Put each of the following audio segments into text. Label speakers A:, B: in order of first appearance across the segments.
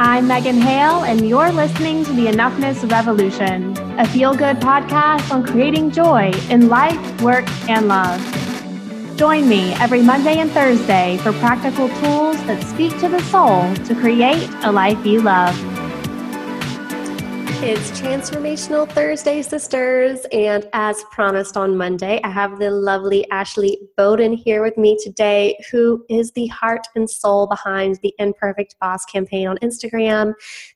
A: I'm Megan Hale, and you're listening to the Enoughness Revolution, a feel good podcast on creating joy in life, work, and love. Join me every Monday and Thursday for practical tools that speak to the soul to create a life you love.
B: It's Transformational Thursday, sisters. And as promised on Monday, I have the lovely Ashley Beaudin here with me today, who is the heart and soul behind the Imperfect Boss campaign on Instagram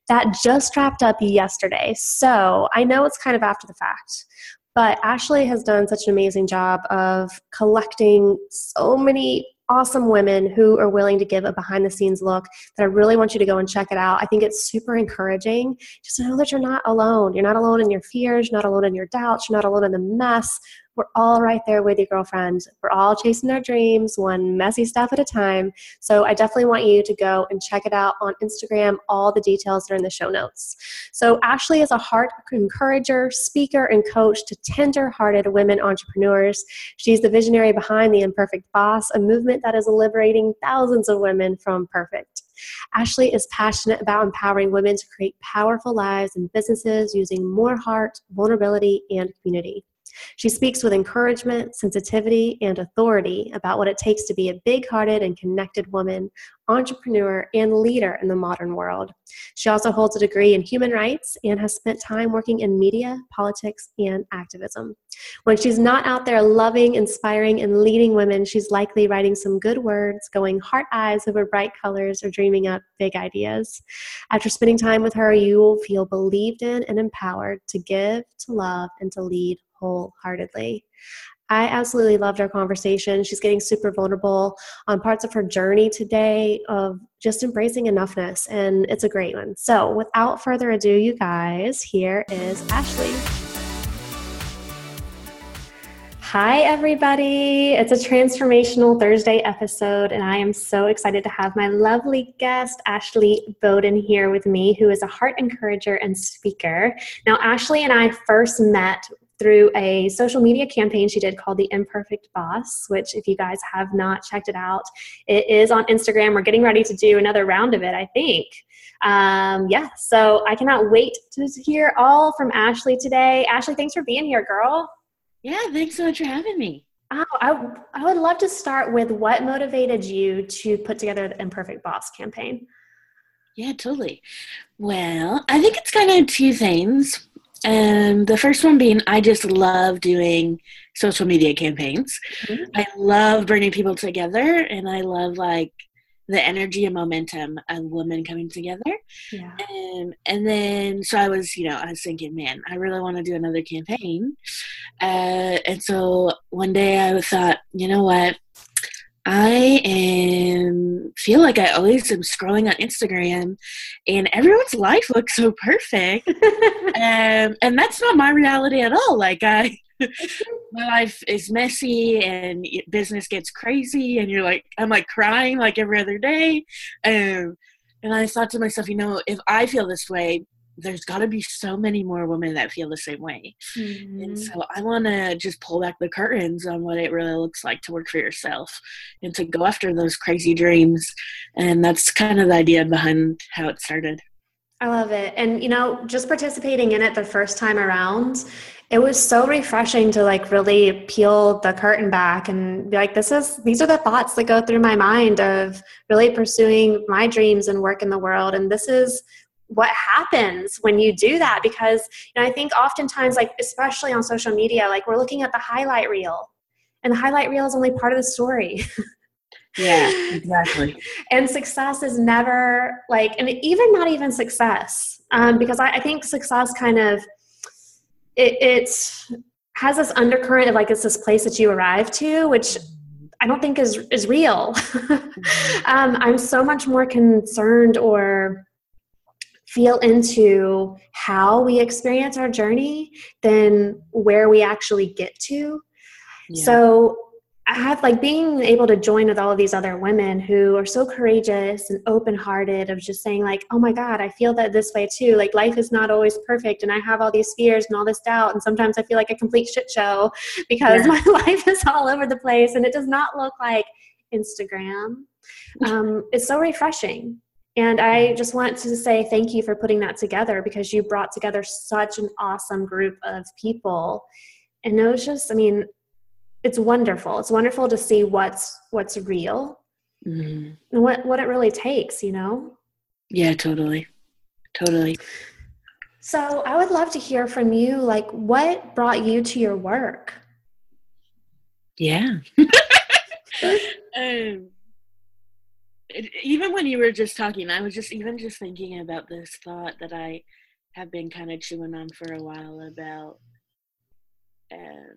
B: that just wrapped up yesterday. So I know it's kind of after the fact, but Ashley has done such an amazing job of collecting so many awesome women who are willing to give a behind the scenes look that I really want you to go and check it out. I think it's super encouraging just to know that you're not alone. You're not alone in your fears, you're not alone in your doubts, you're not alone in the mess. We're all right there with you, girlfriend. We're all chasing our dreams, one messy stuff at a time. So I definitely want you to go and check it out on Instagram. All the details are in the show notes. So Ashley is a heart encourager, speaker, and coach to tender-hearted women entrepreneurs. She's the visionary behind the Imperfect Boss, a movement that is liberating thousands of women from perfect. Ashley is passionate about empowering women to create powerful lives and businesses using more heart, vulnerability, and community. She speaks with encouragement, sensitivity, and authority about what it takes to be a big hearted and connected woman, entrepreneur, and leader in the modern world. She also holds a degree in human rights and has spent time working in media, politics, and activism. When she's not out there loving, inspiring, and leading women, she's likely writing some good words, going heart eyes over bright colors, or dreaming up big ideas. After spending time with her, you will feel believed in and empowered to give, to love, and to lead wholeheartedly. I absolutely loved our conversation. She's getting super vulnerable on parts of her journey today of just embracing enoughness, and it's a great one. So, without further ado, you guys, here is Ashley. Hi, everybody. It's a transformational Thursday episode, and I am so excited to have my lovely guest, Ashley Beaudin, here with me, who is a heart encourager and speaker. Now, Ashley and I first met through a social media campaign she did called The Imperfect Boss, which, if you guys have not checked it out, it is on Instagram. We're getting ready to do another round of it, I think. Um, yeah, so I cannot wait to hear all from Ashley today. Ashley, thanks for being here, girl.
C: Yeah, thanks so much for having me.
B: Oh, I, I would love to start with what motivated you to put together the Imperfect Boss campaign.
C: Yeah, totally. Well, I think it's kind of two things. And the first one being, I just love doing social media campaigns. Mm-hmm. I love bringing people together, and I love like the energy and momentum of women coming together. Yeah. And and then so I was, you know, I was thinking, man, I really want to do another campaign. Uh, and so one day I thought, you know what? I am feel like I always am scrolling on Instagram and everyone's life looks so perfect. um, and that's not my reality at all. Like I my life is messy and business gets crazy and you're like I'm like crying like every other day. Um, and I thought to myself, you know, if I feel this way, there's got to be so many more women that feel the same way. Mm-hmm. And so I want to just pull back the curtains on what it really looks like to work for yourself and to go after those crazy dreams. And that's kind of the idea behind how it started.
B: I love it. And, you know, just participating in it the first time around, it was so refreshing to like really peel the curtain back and be like, this is, these are the thoughts that go through my mind of really pursuing my dreams and work in the world. And this is, what happens when you do that because you know i think oftentimes like especially on social media like we're looking at the highlight reel and the highlight reel is only part of the story
C: yeah exactly
B: and success is never like and even not even success um, because I, I, think success kind of it, it has this undercurrent of like it's this place that you arrive to which I don't think is is real. Mm-hmm. um, I'm so much more concerned or feel into how we experience our journey than where we actually get to. Yeah. So I have like being able to join with all of these other women who are so courageous and open hearted of just saying, like, oh my God, I feel that this way too. Like, life is not always perfect, and I have all these fears and all this doubt. And sometimes I feel like a complete shit show because yeah. my life is all over the place and it does not look like Instagram. Um, it's so refreshing And I just want to say thank you for putting that together because you brought together such an awesome group of people. And it was just, I mean, it's wonderful. It's wonderful to see what's what's real mm-hmm. and what what it really takes, you know.
C: Yeah, totally, totally.
B: So I would love to hear from you. Like, what brought you to your work?
C: Yeah. um, it, even when you were just talking, I was just even just thinking about this thought that I have been kind of chewing on for a while about, um,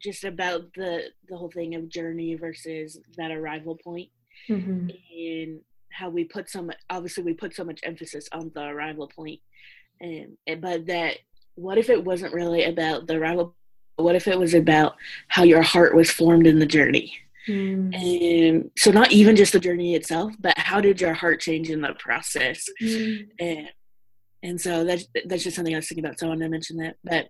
C: just about the the whole thing of journey versus that arrival point, mm-hmm. and how we put so much. Obviously, we put so much emphasis on the arrival point, and but that what if it wasn't really about the arrival? What if it was about how your heart was formed in the journey? Mm. And so, not even just the journey itself, but how did your heart change in the process? Mm. And, and so that's that's just something I was thinking about. So I wanted to mention that. But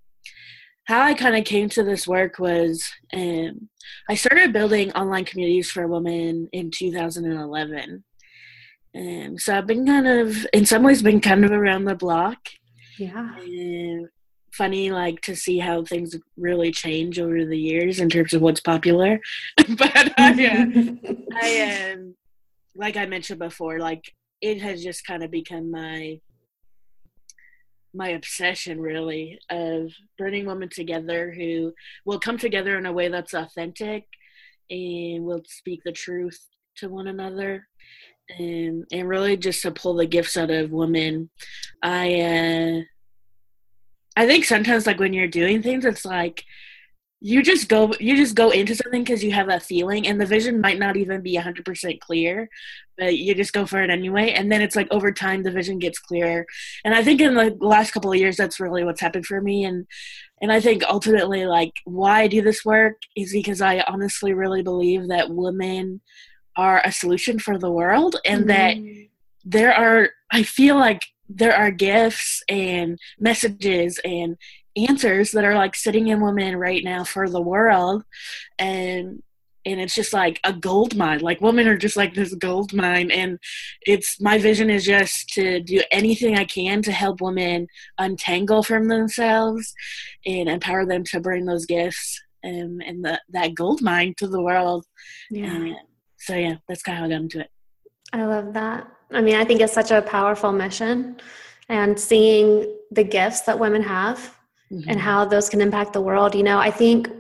C: how I kind of came to this work was um, I started building online communities for women in 2011. And so I've been kind of, in some ways, been kind of around the block.
B: Yeah.
C: Funny like to see how things really change over the years in terms of what's popular. But I, uh, I um, like i mentioned before like it has just kind of become my my obsession really of bringing women together who will come together in a way that's authentic and will speak the truth to one another and and really just to pull the gifts out of women. I uh I think sometimes like when you're doing things, it's like you just go you just go into something because you have that feeling and the vision might not even be 100% clear but you just go for it anyway and then it's like over time the vision gets clearer and i think in the last couple of years that's really what's happened for me and and i think ultimately like why i do this work is because i honestly really believe that women are a solution for the world and mm-hmm. that there are i feel like there are gifts and messages and answers that are like sitting in women right now for the world. And and it's just like a gold mine. Like women are just like this gold mine. And it's my vision is just to do anything i can to help women untangle from themselves and empower them to bring those gifts and, and the, that gold mine to the world. Yeah. So yeah that's kind of how i got into it.
B: I love that I mean, I think it's such a powerful mission and seeing the gifts that women have mm-hmm. and how those can impact the world. You know, I think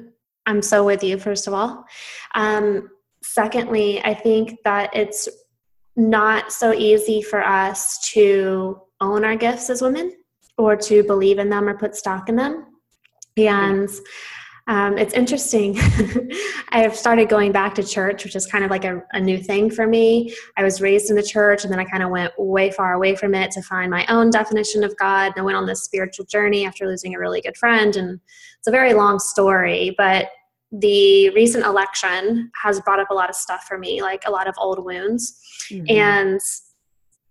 B: I'm so with you, first of all. Um, secondly, I think that it's not so easy for us to own our gifts as women or to believe in them or put stock in them. And um, it's interesting. I've started going back to church, which is kind of like a, a, new thing for me. I was raised in the church, and then I kind of went way far away from it to find my own definition of God. And I went on this spiritual journey after losing a really good friend. And it's a very long story, but the recent election has brought up a lot of stuff for me, like a lot of old wounds. Mm-hmm. And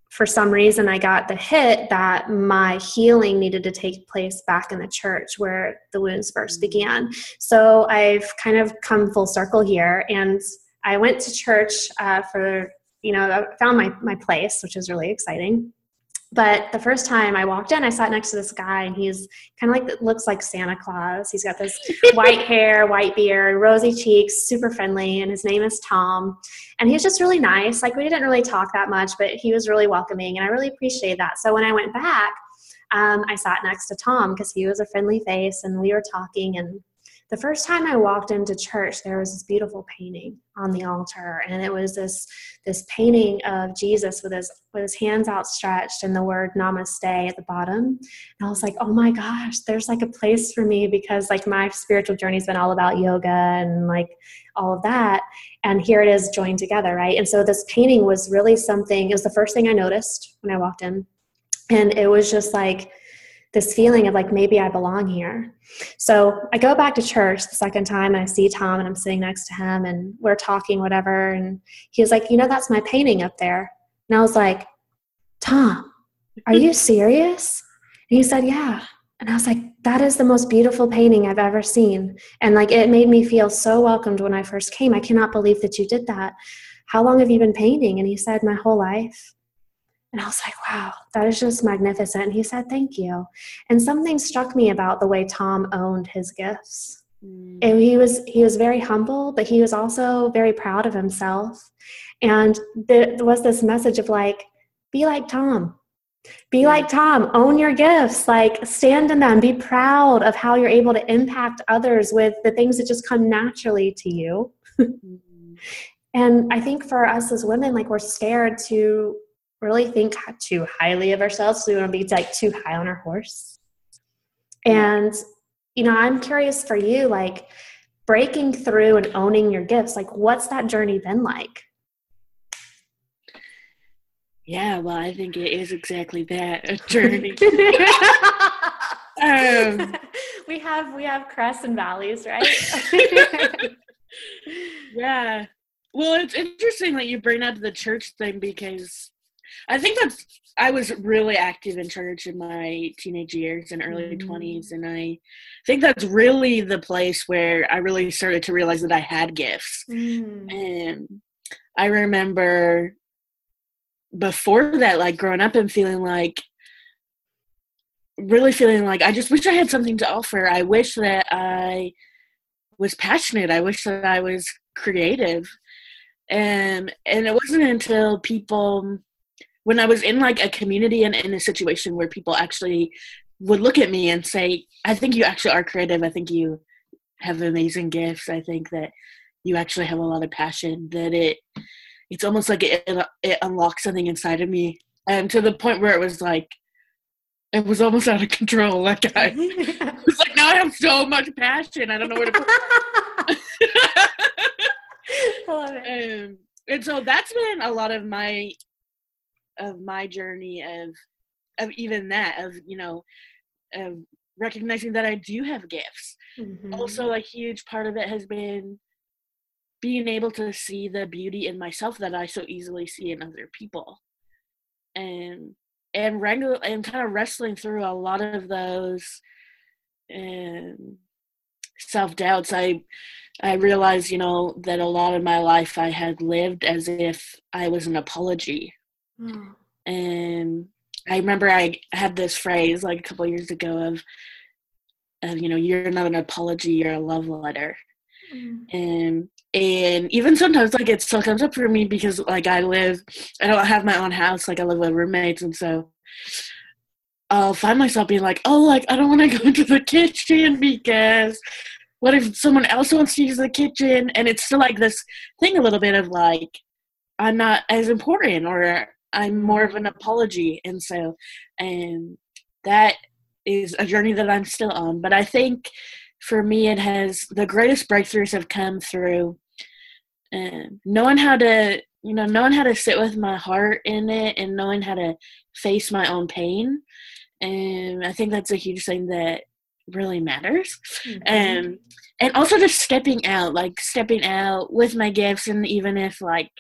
B: for some reason I got the hit that my healing needed to take place back in the church where the wounds first mm. began. So I've kind of come full circle here and I went to church uh, for, you know, I found my, my place, which is really exciting. But the first time I walked in, I sat next to this guy, and he's kind of like looks like Santa Claus. He's got this white hair, white beard, rosy cheeks, super friendly, and his name is Tom. And he was just really nice. Like we didn't really talk that much, but he was really welcoming, and I really appreciated that. So when I went back, um, I sat next to Tom because he was a friendly face, and we were talking, and the first time I walked into church, there was this beautiful painting on the altar, and it was this this painting of Jesus with his with his hands outstretched and the word Namaste at the bottom. And I was like, oh my gosh, there's like a place for me because like my spiritual journey's been all about yoga and like all of that, and here it is joined together, right? And so this painting was really something. It was the first thing I noticed when I walked in, and it was just like this feeling of like maybe I belong here. So I go back to church the second time and I see Tom and I'm sitting next to him and we're talking, whatever. And he was like, You know, that's my painting up there. And I was like, Tom, are you serious? And he said, Yeah. And I was like, That is the most beautiful painting I've ever seen. And like, it made me feel so welcomed when I first came. I cannot believe that you did that. How long have you been painting? And he said, My whole life. And I was like, wow, that is just magnificent. And he said, thank you. And something struck me about the way Tom owned his gifts. Mm. And he was he was very humble, but he was also very proud of himself. And there was this message of like, be like Tom. Be like Tom, own your gifts, like stand in them, be proud of how you're able to impact others with the things that just come naturally to you. mm-hmm. And I think for us as women, like we're scared to really think too highly of ourselves. So we want to be like too high on our horse. And, you know, I'm curious for you, like breaking through and owning your gifts, like what's that journey been like?
C: Yeah, well, I think it is exactly that a journey. um,
B: we have we have crests and valleys, right?
C: yeah. Well, it's interesting that you bring up the church thing because I think that's I was really active in church in my teenage years and early mm. 20s and I think that's really the place where I really started to realize that I had gifts. Mm. And I remember before that like growing up and feeling like really feeling like I just wish I had something to offer. I wish that I was passionate. I wish that I was creative. And and it wasn't until people when I was in like a community and in a situation where people actually would look at me and say, I think you actually are creative. I think you have amazing gifts. I think that you actually have a lot of passion that it it's almost like it, it unlocks something inside of me and to the point where it was like it was almost out of control like i was like now i have so much passion i don't know where to put I love it. Um, and so that's been a lot of my of my journey of of even that of you know of recognizing that I do have gifts. Mm-hmm. Also, a huge part of it has been being able to see the beauty in myself that I so easily see in other people. And and regular and kind of wrestling through a lot of those um, self doubts. I I realized, you know, that a lot of my life I had lived as if I was an apology. Mm. And I remember I had this phrase like a couple years ago of, of, you know, you're not an apology, you're a love letter. Mm. And and even sometimes like it still comes up for me because like I live I don't have my own house, like I live with roommates and so I'll find myself being like, oh like I don't want to go into the kitchen because what if someone else wants to use the kitchen and it's still like this thing a little bit of like I'm not as important or I'm more of an apology and so and that is a journey that I'm still on. But I think for me, it has the greatest breakthroughs have come through uh, knowing how to, you know, knowing how to sit with my heart in it and knowing how to face my own pain. And I think that's a huge thing that really matters. Mm-hmm. And and also just stepping out, like stepping out with my gifts, and even if like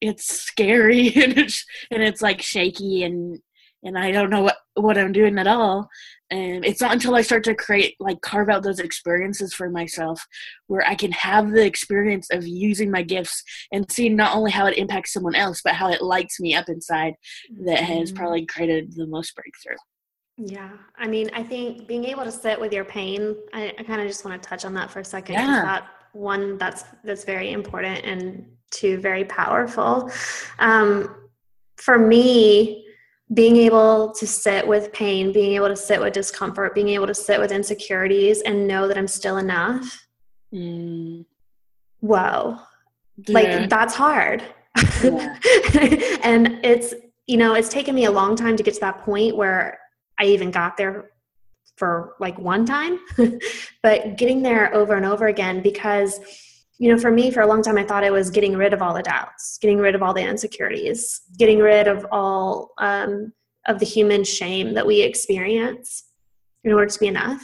C: it's scary and it's and it's like shaky and and I don't know what what I'm doing at all. And it's not until I start to create like carve out those experiences for myself where I can have the experience of using my gifts and seeing not only how it impacts someone else, but how it lights me up inside that has mm-hmm. probably created the most breakthrough.
B: Yeah. I mean, I think being able to sit with your pain, I, I kind of just want to touch on that for a second.
C: Yeah.
B: That one that's that's very important and two very powerful. Um, for me, being able to sit with pain, being able to sit with discomfort, being able to sit with insecurities and know that I'm still enough. Mm. Whoa. Yeah. Like that's hard. Yeah. and it's, you know, it's taken me a long time to get to that point where I even got there for like one time, but getting there over and over again because you know, for me, for a long time, I thought it was getting rid of all the doubts, getting rid of all the insecurities, getting rid of all um, of the human shame that we experience in order to be enough.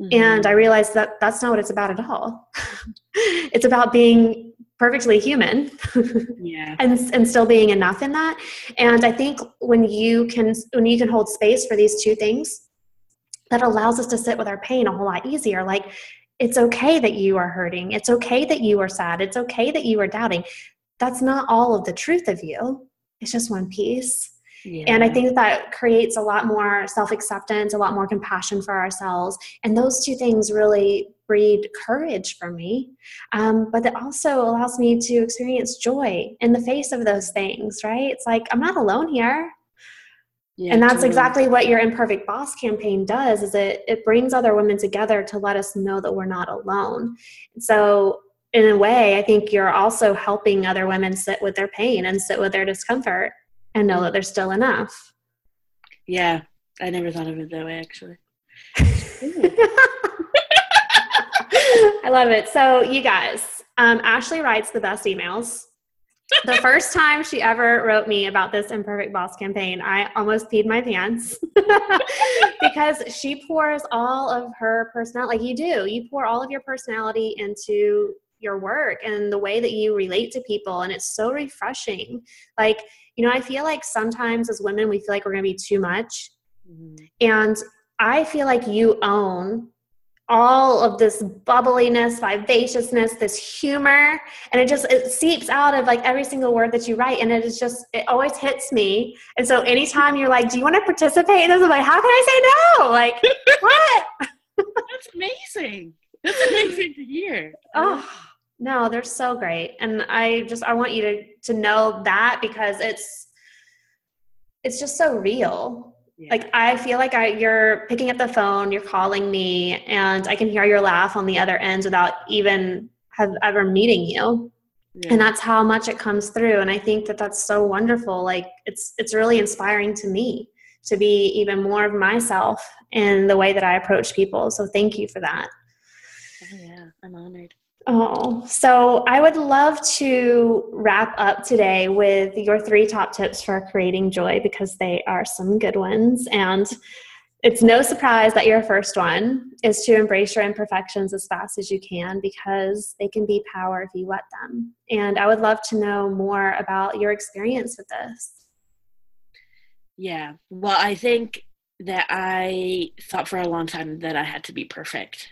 B: Mm-hmm. And I realized that that's not what it's about at all. it's about being perfectly human
C: yeah.
B: and, and still being enough in that. And I think when you can, when you can hold space for these two things, that allows us to sit with our pain a whole lot easier. Like it's okay that you are hurting. It's okay that you are sad. It's okay that you are doubting. That's not all of the truth of you. It's just one piece. Yeah. And I think that creates a lot more self acceptance, a lot more compassion for ourselves. And those two things really breed courage for me. Um, but it also allows me to experience joy in the face of those things, right? It's like, I'm not alone here. Yeah, and that's totally. exactly what your imperfect boss campaign does is it it brings other women together to let us know that we're not alone so in a way i think you're also helping other women sit with their pain and sit with their discomfort and know that there's still enough.
C: Yeah, I never thought of it that way actually.
B: I love it. So, you guys, um, Ashley writes the best emails. The first time she ever wrote me about this imperfect boss campaign, I almost peed my pants because she pours all of her personality, like you do, you pour all of your personality into your work and the way that you relate to people. And it's so refreshing. Like, you know, I feel like sometimes as women, we feel like we're going to be too much. Mm-hmm. And I feel like you own all of this bubbliness, vivaciousness, this humor, and it just it seeps out of like every single word that you write, and it is just it always hits me. And so anytime you're like, "Do you want to participate?" in this, I'm like, "How can I say no?" Like, what?
C: That's amazing. That's amazing to hear.
B: Oh no, they're so great. And I just I want you to to know that because it's it's just so real. Yeah. Like I feel like I you're picking up the phone, you're calling me, and I can hear your laugh on the other end without even have ever meeting you. Yeah. And that's how much it comes through and I think that that's so wonderful. Like it's it's really inspiring to me to be even more of myself in the way that I approach people. So thank you for that.
C: Oh yeah, I'm honored.
B: Oh, so I would love to wrap up today with your three top tips for creating joy because they are some good ones. And it's no surprise that your first one is to embrace your imperfections as fast as you can because they can be power if you let them. And I would love to know more about your experience with this.
C: Yeah. Well, I think that I thought for a long time that I had to be perfect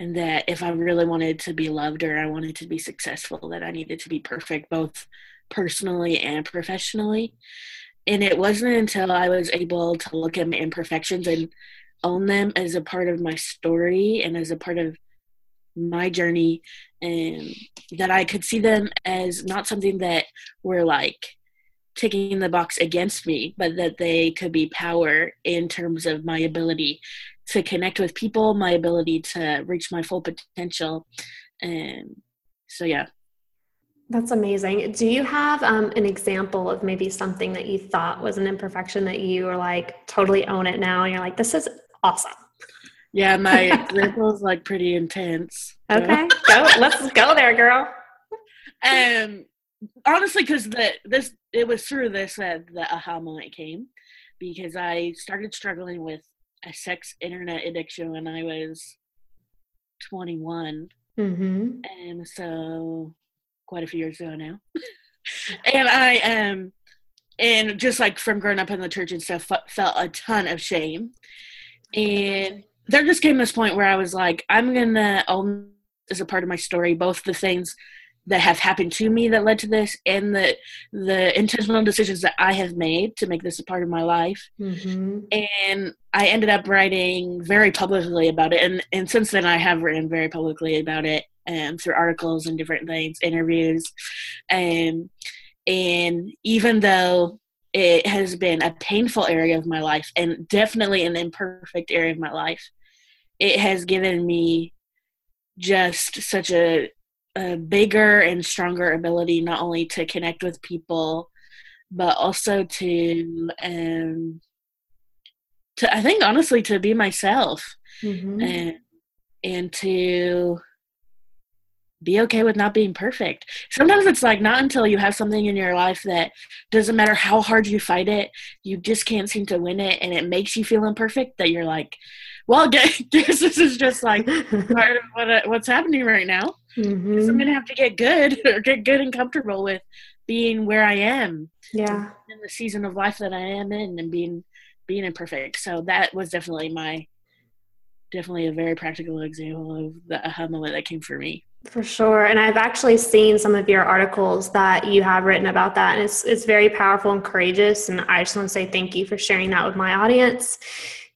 C: and that if I really wanted to be loved or I wanted to be successful, that I needed to be perfect both personally and professionally. And it wasn't until I was able to look at my imperfections and own them as a part of my story and as a part of my journey and that I could see them as not something that were like ticking the box against me, but that they could be power in terms of my ability to connect with people, my ability to reach my full potential. And so, yeah.
B: That's amazing. Do you have um, an example of maybe something that you thought was an imperfection that you were like totally own it now and you're like, this is awesome?
C: Yeah, my example is like pretty intense.
B: Okay, go. Let's go there, girl.
C: Um, honestly, because the this it was through this that the aha moment came, because I started struggling with a sex internet addiction when I was 21. Mm-hmm. And so quite a few years ago now. and I um and just like from growing up in the church and stuff f- felt a ton of shame. And there just came this point where I was like, I'm gonna own as a part of my story both the things that have happened to me that led to this and the the intentional decisions that I have made to make this a part of my life. Mm-hmm. And I ended up writing very publicly about it and and since then I have written very publicly about it and um, through articles and different things, interviews. And um, and even though it has been a painful area of my life and definitely an imperfect area of my life, it has given me just such a a bigger and stronger ability not only to connect with people but also to um to i think honestly to be myself mm-hmm. and and to be okay with not being perfect. Sometimes it's like not until you have something in your life that doesn't matter how hard you fight it, you just can't seem to win it, and it makes you feel imperfect that you're like, well, guess this is just like part of what, what's happening right now. Mm-hmm. I'm gonna have to get good or get good and comfortable with being where I am.
B: Yeah.
C: In the season of life that I am in and being being imperfect. So that was definitely my definitely a very practical example of the aha moment that came for me.
B: For sure. And I've actually seen some of your articles that you have written about that. And it's, it's very powerful and courageous. And I just want to say thank you for sharing that with my audience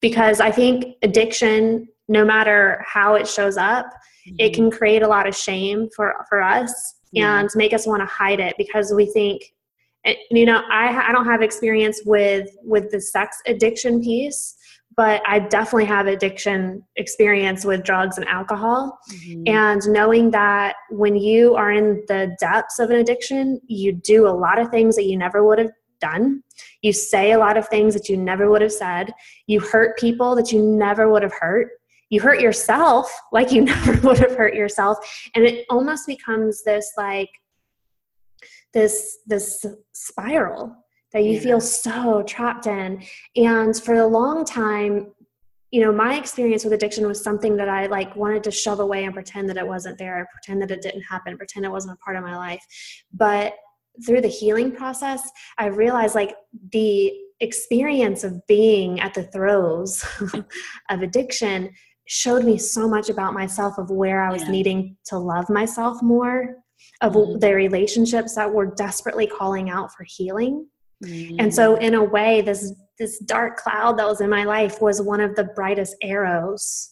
B: because I think addiction, no matter how it shows up, mm-hmm. it can create a lot of shame for, for us and make us want to hide it because we think, you know, I, I don't have experience with, with the sex addiction piece but I definitely have addiction experience with drugs and alcohol. Mm-hmm. And knowing that when you are in the depths of an addiction, you do a lot of things that you never would have done. You say a lot of things that you never would have said. You hurt people that you never would have hurt. You hurt yourself like you never would have hurt yourself. And it almost becomes this like, this this spiral that you yeah. feel so trapped in. And for a long time, you know, my experience with addiction was something that I like wanted to shove away and pretend that it wasn't there, pretend that it didn't happen, pretend it wasn't a part of my life. But through the healing process, I realized like the experience of being at the throes of addiction showed me so much about myself of where I was yeah. needing to love myself more, of mm-hmm. the relationships that were desperately calling out for healing. Mm-hmm. And so in a way this this dark cloud that was in my life was one of the brightest arrows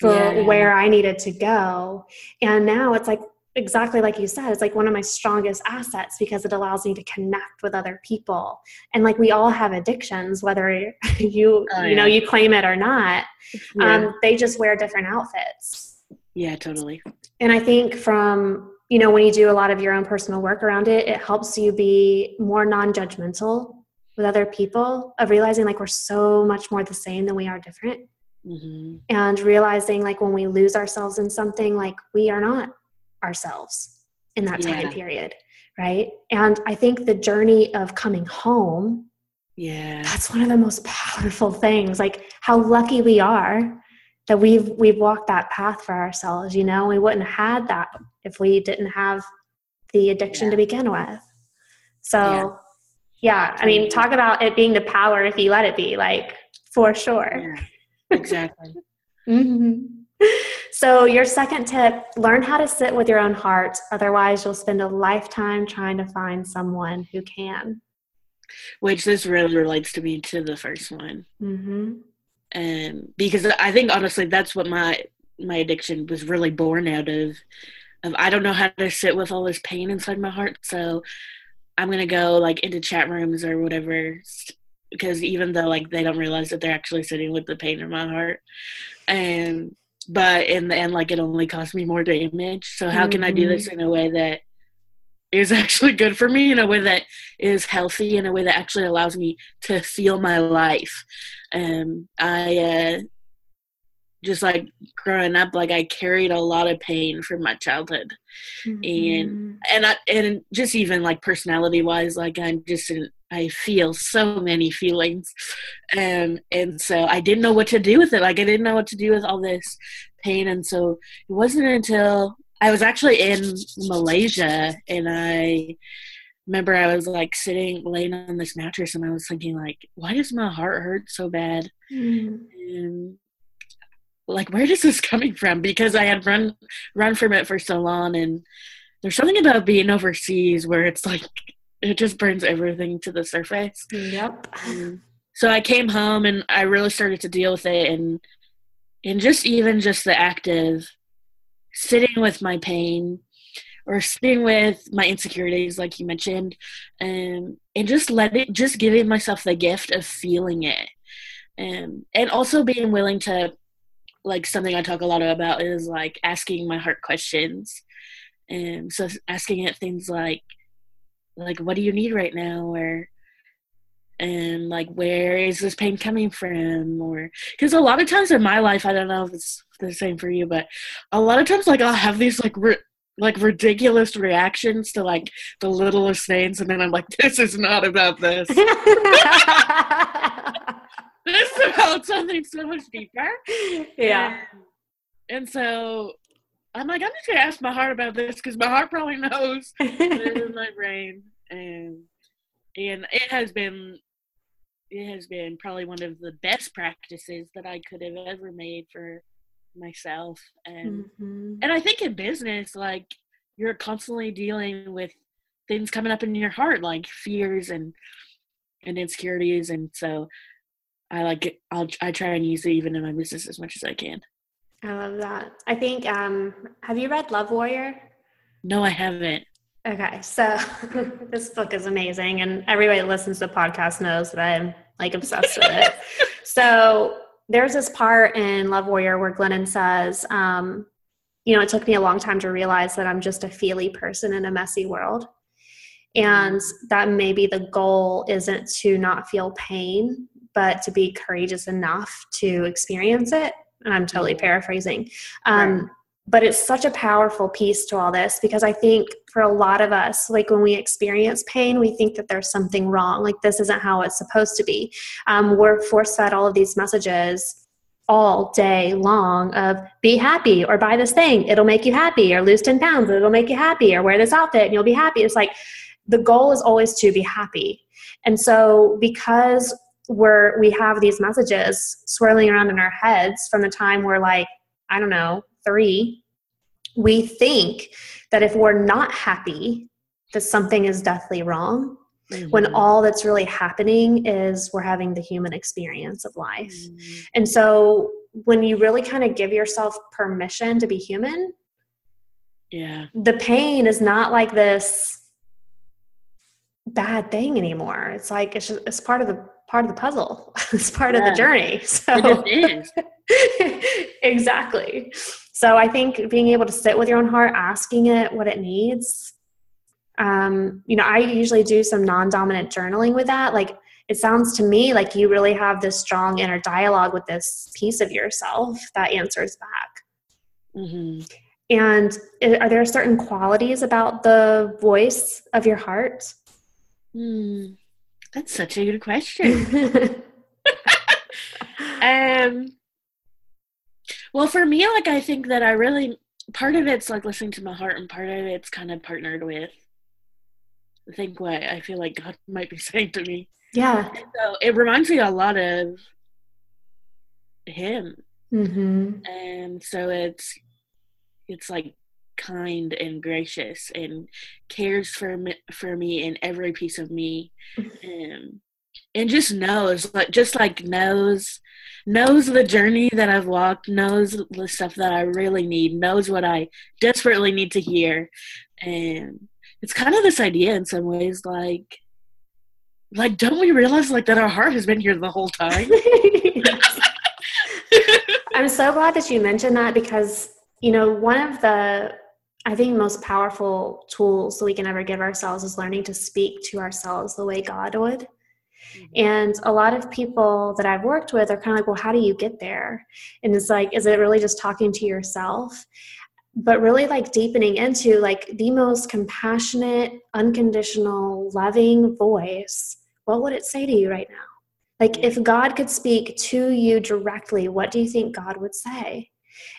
B: for yeah. where I needed to go. And now it's like exactly like you said, it's like one of my strongest assets because it allows me to connect with other people. And like we all have addictions, whether you oh, yeah. you know you claim it or not. Yeah. Um, they just wear different outfits.
C: Yeah, totally.
B: And I think from you know, when you do a lot of your own personal work around it, it helps you be more non judgmental with other people, of realizing like we're so much more the same than we are different. Mm-hmm. And realizing like when we lose ourselves in something, like we are not ourselves in that time yeah. period. Right. And I think the journey of coming home,
C: yeah,
B: that's one of the most powerful things. Like how lucky we are that we've we've walked that path for ourselves you know we wouldn't have had that if we didn't have the addiction yeah. to begin with so yeah. yeah. i mean talk about it being the power if you let it be like for sure
C: yeah, exactly
B: mm-hmm. So your second tip learn how to sit with your own heart. Otherwise you'll spend a lifetime trying to find someone who can.
C: Which this really relates to me to the first one.
B: Mm-hmm.
C: And because I think honestly that's what my my addiction was really born out of. Of I don't know how to sit with all this pain inside my heart, so I'm gonna go like into chat rooms or whatever because even though like they don't realize that they're actually sitting with the pain in my heart, and but in the end like it only caused me more damage. So how mm-hmm. can I do this mm-hmm. in a way that is actually good for me in a way that is healthy in a way that actually allows me to feel my life um i uh just like growing up like i carried a lot of pain from my childhood mm-hmm. and and i and just even like personality wise like i'm just in, i feel so many feelings and and so i didn't know what to do with it like i didn't know what to do with all this pain and so it wasn't until I was actually in Malaysia and I remember I was like sitting laying on this mattress and I was thinking like, why does my heart hurt so bad? Mm. And like where is this coming from? Because I had run run from it for so long and there's something about being overseas where it's like it just burns everything to the surface.
B: Yep.
C: And so I came home and I really started to deal with it and and just even just the active sitting with my pain or sitting with my insecurities like you mentioned um, and just let it just giving myself the gift of feeling it um, and also being willing to like something i talk a lot about is like asking my heart questions and um, so asking it things like like what do you need right now? Or and like where is this pain coming from? Or because a lot of times in my life i don't know if it's the same for you but a lot of times like i'll have these like ri- like ridiculous reactions to like the littlest things and then i'm like this is not about this. This is about something so much deeper.
B: Yeah.
C: And, and so i'm like i'm just gonna ask my heart about this because my heart probably knows my brain and and it has been it has been probably one of the best practices that I could have ever made for myself and mm-hmm. and I think in business like you're constantly dealing with things coming up in your heart like fears and and insecurities and so I like it I'll I try and use it even in my business as much as I can.
B: I love that. I think um have you read Love Warrior?
C: No, I haven't.
B: Okay, so this book is amazing, and everybody that listens to the podcast knows that I'm like obsessed with it. So there's this part in Love Warrior where Glennon says, um, you know, it took me a long time to realize that I'm just a feely person in a messy world. And that maybe the goal isn't to not feel pain, but to be courageous enough to experience it. And I'm totally paraphrasing. Um, right but it's such a powerful piece to all this because I think for a lot of us, like when we experience pain, we think that there's something wrong, like this isn't how it's supposed to be. Um, we're force fed all of these messages all day long of be happy or buy this thing, it'll make you happy, or lose 10 pounds, it'll make you happy, or wear this outfit and you'll be happy. It's like the goal is always to be happy. And so because we're we have these messages swirling around in our heads from the time we're like, I don't know, three, we think that if we're not happy, that something is deathly wrong. Mm-hmm. When all that's really happening is we're having the human experience of life. Mm-hmm. And so when you really kind of give yourself permission to be human,
C: yeah.
B: The pain is not like this bad thing anymore. It's like it's just, it's part of the part of the puzzle. it's part yeah. of the journey. So exactly. So I think being able to sit with your own heart, asking it what it needs. Um, you know, I usually do some non-dominant journaling with that. Like it sounds to me like you really have this strong inner dialogue with this piece of yourself that answers back. Mm-hmm. And are there certain qualities about the voice of your heart?
C: Hmm. That's such a good question. um, well, for me, like I think that I really part of it's like listening to my heart, and part of it's kind of partnered with. I think what I feel like God might be saying to me.
B: Yeah.
C: And so it reminds me a lot of Him, mm-hmm. and so it's it's like kind and gracious and cares for me, for me and every piece of me. And and just knows like just like knows knows the journey that I've walked knows the stuff that I really need knows what I desperately need to hear. And it's kind of this idea in some ways like like don't we realize like that our heart has been here the whole time?
B: I'm so glad that you mentioned that because you know one of the I think the most powerful tools that we can ever give ourselves is learning to speak to ourselves the way God would. Mm-hmm. And a lot of people that I've worked with are kind of like, well, how do you get there? And it's like, is it really just talking to yourself? But really, like deepening into like the most compassionate, unconditional, loving voice. What would it say to you right now? Like, if God could speak to you directly, what do you think God would say?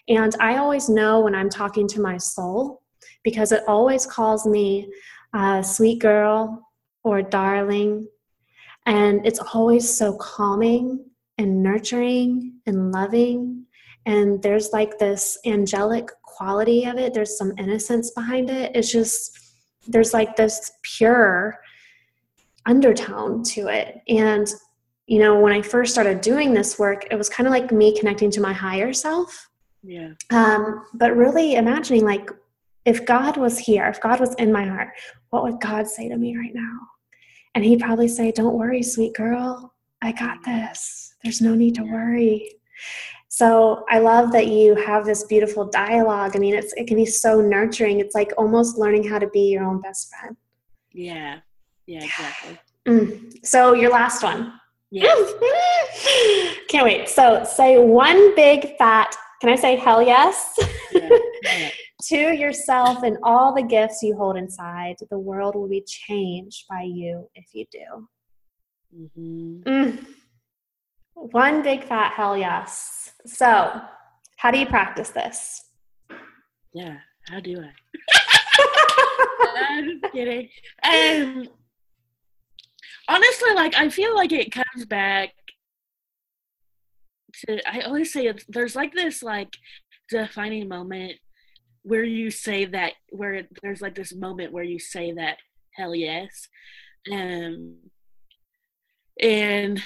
B: And I always know when I'm talking to my soul because it always calls me uh, sweet girl or darling. And it's always so calming and nurturing and loving. And there's like this angelic quality of it, there's some innocence behind it. It's just, there's like this pure undertone to it. And you know, when I first started doing this work, it was kind of like me connecting to my higher self.
C: Yeah.
B: Um, but really imagining like if God was here, if God was in my heart, what would God say to me right now? And he'd probably say, Don't worry, sweet girl. I got this. There's no need to worry. So I love that you have this beautiful dialogue. I mean, it's it can be so nurturing. It's like almost learning how to be your own best friend.
C: Yeah. Yeah, exactly.
B: Mm. So your last one.
C: Yeah.
B: Can't wait. So say one big fat can I say hell yes? Yeah. Yeah. to yourself and all the gifts you hold inside. The world will be changed by you if you do. Mm-hmm. Mm. One big fat hell yes. So, how do you practice this?
C: Yeah, how do I? I'm just kidding. Um, honestly, like I feel like it comes back to I always say it's, there's like this like defining moment where you say that where there's like this moment where you say that hell yes. Um and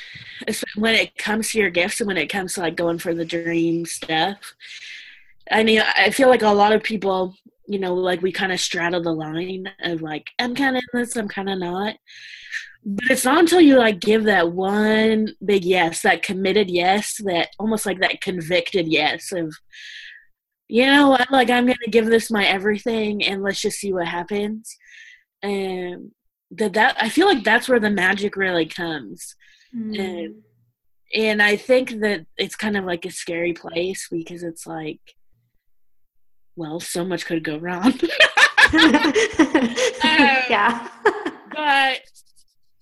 C: when it comes to your gifts and when it comes to like going for the dream stuff i mean i feel like a lot of people you know like we kind of straddle the line of like i'm kind of in this i'm kind of not but it's not until you like give that one big yes that committed yes that almost like that convicted yes of you know what, like I'm gonna give this my everything and let's just see what happens. And that that I feel like that's where the magic really comes. Mm. And and I think that it's kind of like a scary place because it's like well, so much could go wrong. um,
B: yeah.
C: but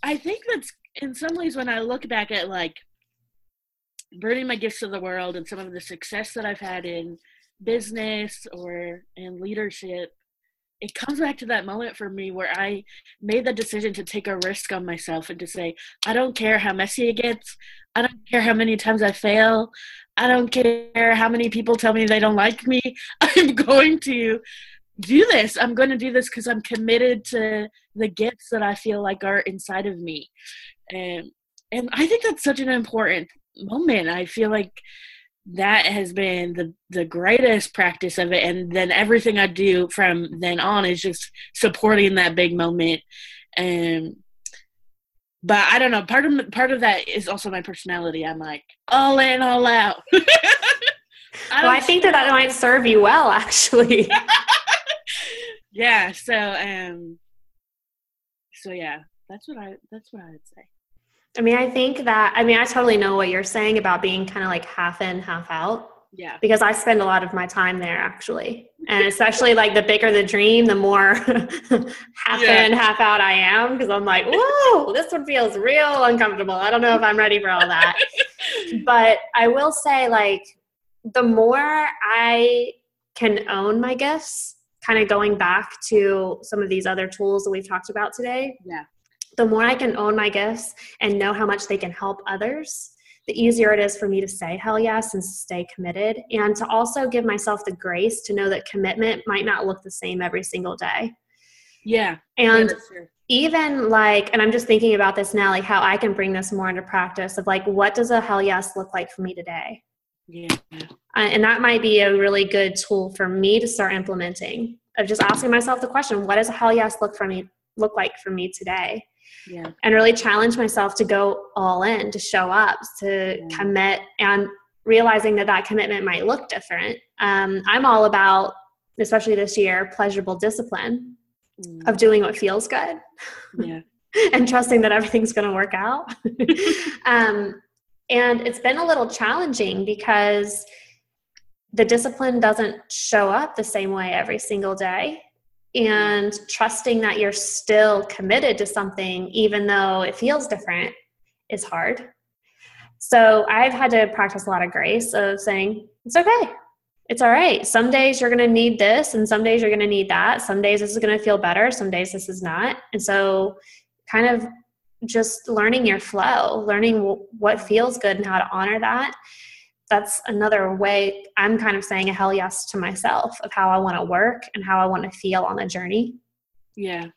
C: I think that's in some ways when I look back at like burning my gifts to the world and some of the success that I've had in business or in leadership it comes back to that moment for me where I made the decision to take a risk on myself and to say, I don't care how messy it gets. I don't care how many times I fail. I don't care how many people tell me they don't like me. I'm going to do this. I'm going to do this because I'm committed to the gifts that I feel like are inside of me. And, and I think that's such an important moment. I feel like that has been the the greatest practice of it and then everything i do from then on is just supporting that big moment and but i don't know part of part of that is also my personality i'm like all in all out
B: I, well, I think that that might serve you well actually
C: yeah so um so yeah that's what i that's what i would say
B: I mean, I think that, I mean, I totally know what you're saying about being kind of like half in, half out.
C: Yeah.
B: Because I spend a lot of my time there actually. And especially like the bigger the dream, the more half yeah. in, half out I am. Because I'm like, whoa, this one feels real uncomfortable. I don't know if I'm ready for all that. but I will say, like, the more I can own my gifts, kind of going back to some of these other tools that we've talked about today.
C: Yeah
B: the more I can own my gifts and know how much they can help others, the easier it is for me to say hell yes and stay committed. And to also give myself the grace to know that commitment might not look the same every single day.
C: Yeah.
B: And yeah, even like, and I'm just thinking about this now, like how I can bring this more into practice of like, what does a hell yes look like for me today?
C: Yeah.
B: And that might be a really good tool for me to start implementing of just asking myself the question, what does a hell yes look for me look like for me today?
C: yeah.
B: and really challenge myself to go all in, to show up, to yeah. commit, and realizing that that commitment might look different. Um, I'm all about, especially this year, pleasurable discipline mm. of doing what feels good.
C: Yeah.
B: and trusting that everything's going to work out. um, and it's been a little challenging because the discipline doesn't show up the same way every single day. And trusting that you're still committed to something even though it feels different is hard. So i've had to practice a lot of grace of saying it's okay. It's all right. Some days you're going to need this and some days you're going to need that. Some days this is going to feel better. Some days this is not. And so kind of just learning your flow learning what feels good and how to honor that that's another way I'm kind of saying a hell yes to myself of how I want to work and how I want to feel on the journey.
C: Yeah.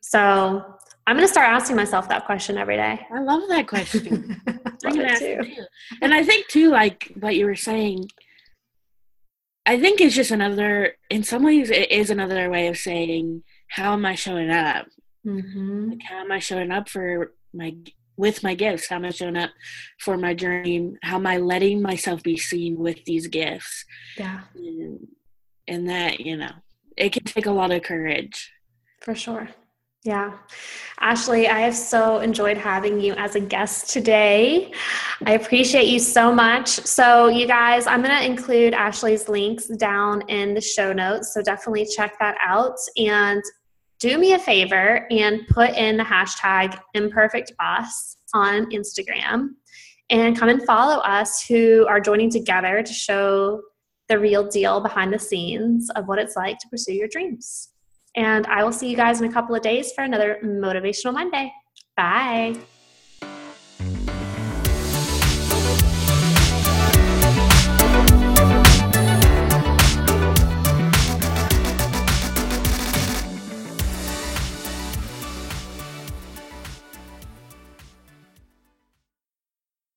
B: So I'm going to start asking myself that question every day.
C: I love that question. love it too. too. And I think too, like what you were saying, I think it's just another, in some ways, it is another way of saying, how am I showing up?
B: Mm-hmm.
C: Like, how am I showing up for my with my gifts how am i showing up for my journey? how am i letting myself be seen with these gifts
B: yeah
C: and, and that you know it can take a lot of courage
B: for sure yeah. Ashley, I have so enjoyed having you as a guest today. I appreciate you so much. So, you guys, I'm going to include Ashley's links down in the show notes. So, definitely check that out. And do me a favor and put in the hashtag imperfect boss on Instagram and come and follow us who are joining together to show the real deal behind the scenes of what it's like to pursue your dreams. And I will see you guys in a couple of days for another Motivational Monday. Bye.